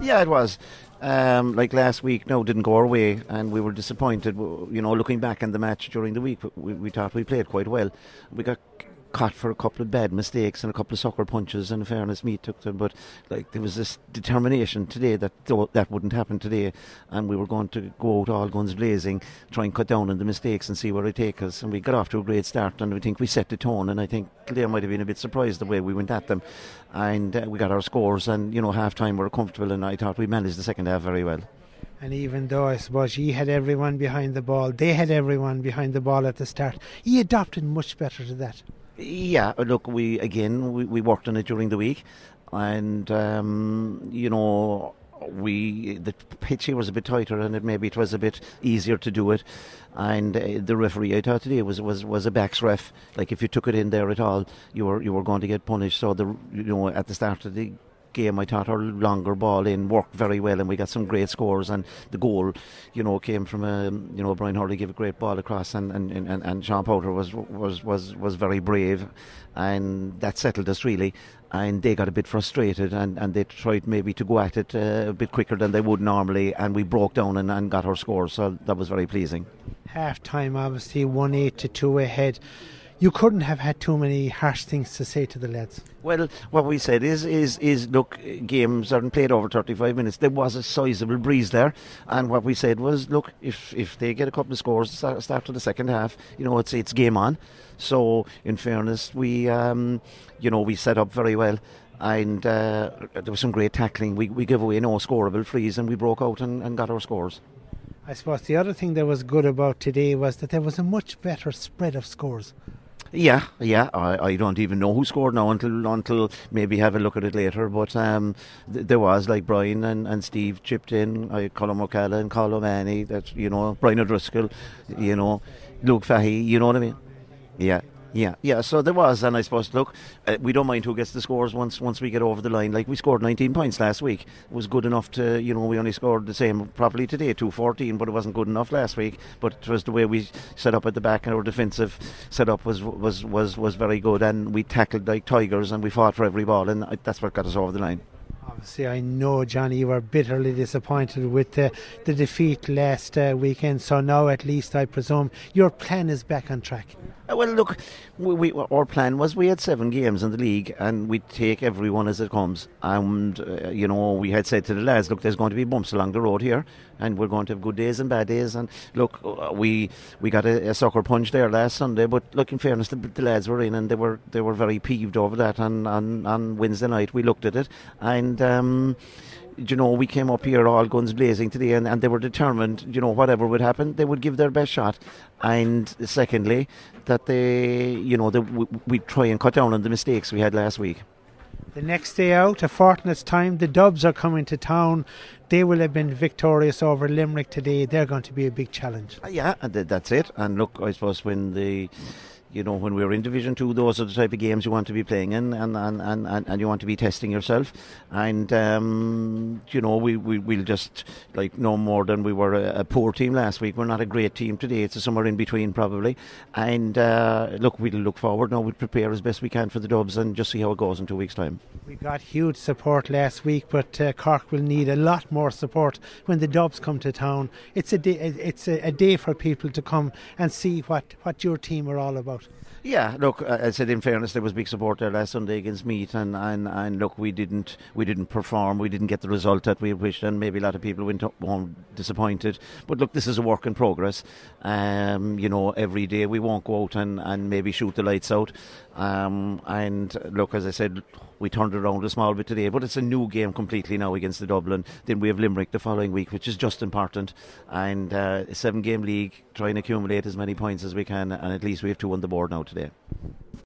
Yeah, it was. Um, like last week, no, didn't go our way, and we were disappointed. You know, looking back on the match during the week, we, we thought we played quite well. We got caught for a couple of bad mistakes and a couple of sucker punches. And fairness, me took them, but like there was this determination today that that wouldn't happen today, and we were going to go out all guns blazing, try and cut down on the mistakes and see where it takes us. And we got off to a great start, and we think we set the tone. And I think they might have been a bit surprised the way we went at them, and uh, we got our scores. And you know, half time we were comfortable, and I thought we managed the second half very well. And even though I suppose he had everyone behind the ball, they had everyone behind the ball at the start. He adapted much better to that. Yeah, look, we again we, we worked on it during the week, and um, you know we the pitch here was a bit tighter and it maybe it was a bit easier to do it and uh, the referee I thought today was, was was a backs ref. Like if you took it in there at all you were you were going to get punished. So the you know at the start of the game, I thought our longer ball in worked very well, and we got some great scores. And the goal, you know, came from a you know Brian Hurley gave a great ball across, and and, and, and Sean Powter was was was was very brave, and that settled us really. And they got a bit frustrated, and, and they tried maybe to go at it uh, a bit quicker than they would normally, and we broke down and, and got our scores. So that was very pleasing. Half time, obviously, one eight to two ahead you couldn't have had too many harsh things to say to the lads. Well, what we said is, is, is look, games aren't played over 35 minutes. There was a sizable breeze there, and what we said was, look, if if they get a couple of scores start, start to the second half, you know, it's it's game on. So, in fairness, we, um, you know, we set up very well and uh, there was some great tackling. We, we gave away no scoreable frees and we broke out and, and got our scores. I suppose the other thing that was good about today was that there was a much better spread of scores. Yeah, yeah. I, I don't even know who scored now until until maybe have a look at it later. But um, th- there was like Brian and, and Steve chipped in. I Colin McCalla and Colin Manny. That you know Brian O'Driscoll. You know Luke Fahy. You know what I mean? Yeah. Yeah, yeah. So there was, and I suppose, look, uh, we don't mind who gets the scores once once we get over the line. Like we scored 19 points last week, it was good enough to, you know, we only scored the same properly today, 214, but it wasn't good enough last week. But it was the way we set up at the back, and our defensive setup was was was was very good, and we tackled like tigers, and we fought for every ball, and that's what got us over the line. Obviously, I know, Johnny, you were bitterly disappointed with the, the defeat last uh, weekend. So now, at least, I presume your plan is back on track. Uh, well, look, we, we, our plan was we had seven games in the league and we'd take every one as it comes. And, uh, you know, we had said to the lads, look, there's going to be bumps along the road here and we're going to have good days and bad days. And, look, uh, we we got a, a sucker punch there last Sunday, but, look, in fairness, the, the, lads were in and they were they were very peeved over that. And on, on Wednesday night, we looked at it and. Um, you know, we came up here all guns blazing today and, and they were determined, you know, whatever would happen, they would give their best shot. And secondly, that they, you know, that we, we try and cut down on the mistakes we had last week. The next day out, a fortnight's time, the Dubs are coming to town. They will have been victorious over Limerick today. They're going to be a big challenge. Uh, yeah, that's it. And look, I suppose when the you know, when we were in Division Two, those are the type of games you want to be playing in, and and, and, and, you want to be testing yourself. And um, you know, we, we we'll just like no more than we were a, a, poor team last week. We're not a great team today. It's somewhere in between probably. And uh, look, we'll look forward now. We'll prepare as best we can for the Dubs and just see how it goes in two weeks' time. We got huge support last week, but uh, Cork will need a lot more support when the Dubs come to town. It's a day. It's a, a day for people to come and see what what your team are all about. Yeah, look, I said in fairness, there was big support there last Sunday against Meath, and, and, and look, we didn't we didn't perform, we didn't get the result that we wished, and maybe a lot of people went home disappointed. But look, this is a work in progress. Um, you know, every day we won't go out and, and maybe shoot the lights out. Um, and look, as I said, we turned it around a small bit today, but it's a new game completely now against the Dublin. Then we have Limerick the following week, which is just important. And uh, a seven game league, try and accumulate as many points as we can, and at least we have two on the board now today.